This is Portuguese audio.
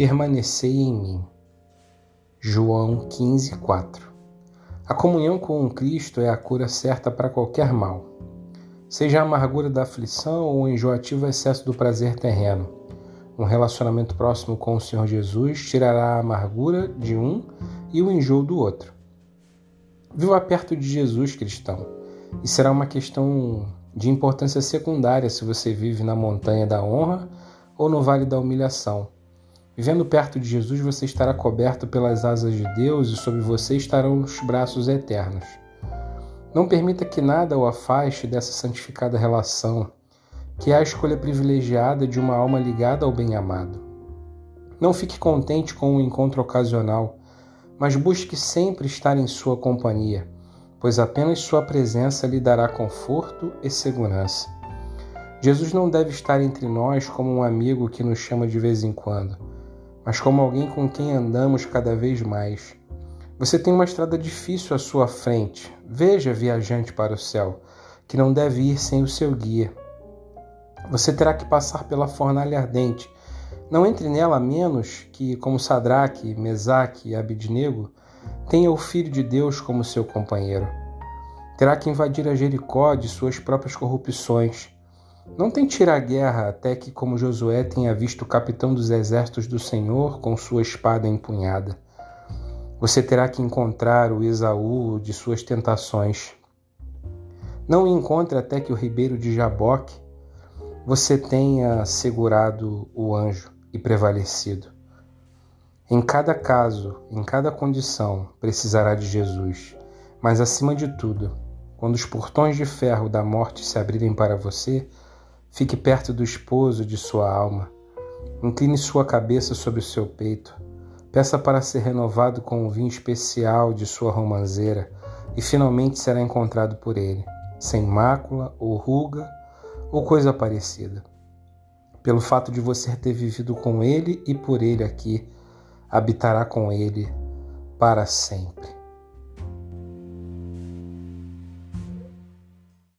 permanecei em mim. João 15, 4 A comunhão com Cristo é a cura certa para qualquer mal, seja a amargura da aflição ou o enjoativo excesso do prazer terreno. Um relacionamento próximo com o Senhor Jesus tirará a amargura de um e o enjoo do outro. Viva perto de Jesus, cristão, e será uma questão de importância secundária se você vive na montanha da honra ou no vale da humilhação. Vivendo perto de Jesus, você estará coberto pelas asas de Deus e sobre você estarão os braços eternos. Não permita que nada o afaste dessa santificada relação, que é a escolha privilegiada de uma alma ligada ao bem-amado. Não fique contente com um encontro ocasional, mas busque sempre estar em sua companhia, pois apenas sua presença lhe dará conforto e segurança. Jesus não deve estar entre nós como um amigo que nos chama de vez em quando, mas como alguém com quem andamos cada vez mais você tem uma estrada difícil à sua frente. Veja, viajante para o céu, que não deve ir sem o seu guia. Você terá que passar pela fornalha ardente. Não entre nela a menos que, como Sadraque, Mesaque e Abidnego, tenha o Filho de Deus como seu companheiro. Terá que invadir a Jericó de suas próprias corrupções. Não tente ir à guerra até que, como Josué, tenha visto o capitão dos exércitos do Senhor com sua espada empunhada. Você terá que encontrar o Esaú de suas tentações. Não o encontre até que o ribeiro de Jaboque você tenha segurado o anjo e prevalecido. Em cada caso, em cada condição, precisará de Jesus, mas acima de tudo, quando os portões de ferro da morte se abrirem para você, fique perto do esposo de sua alma. Incline sua cabeça sobre o seu peito Peça para ser renovado com o vinho especial de sua romanceira e finalmente será encontrado por ele, sem mácula ou ruga ou coisa parecida. Pelo fato de você ter vivido com ele e por ele aqui, habitará com ele para sempre.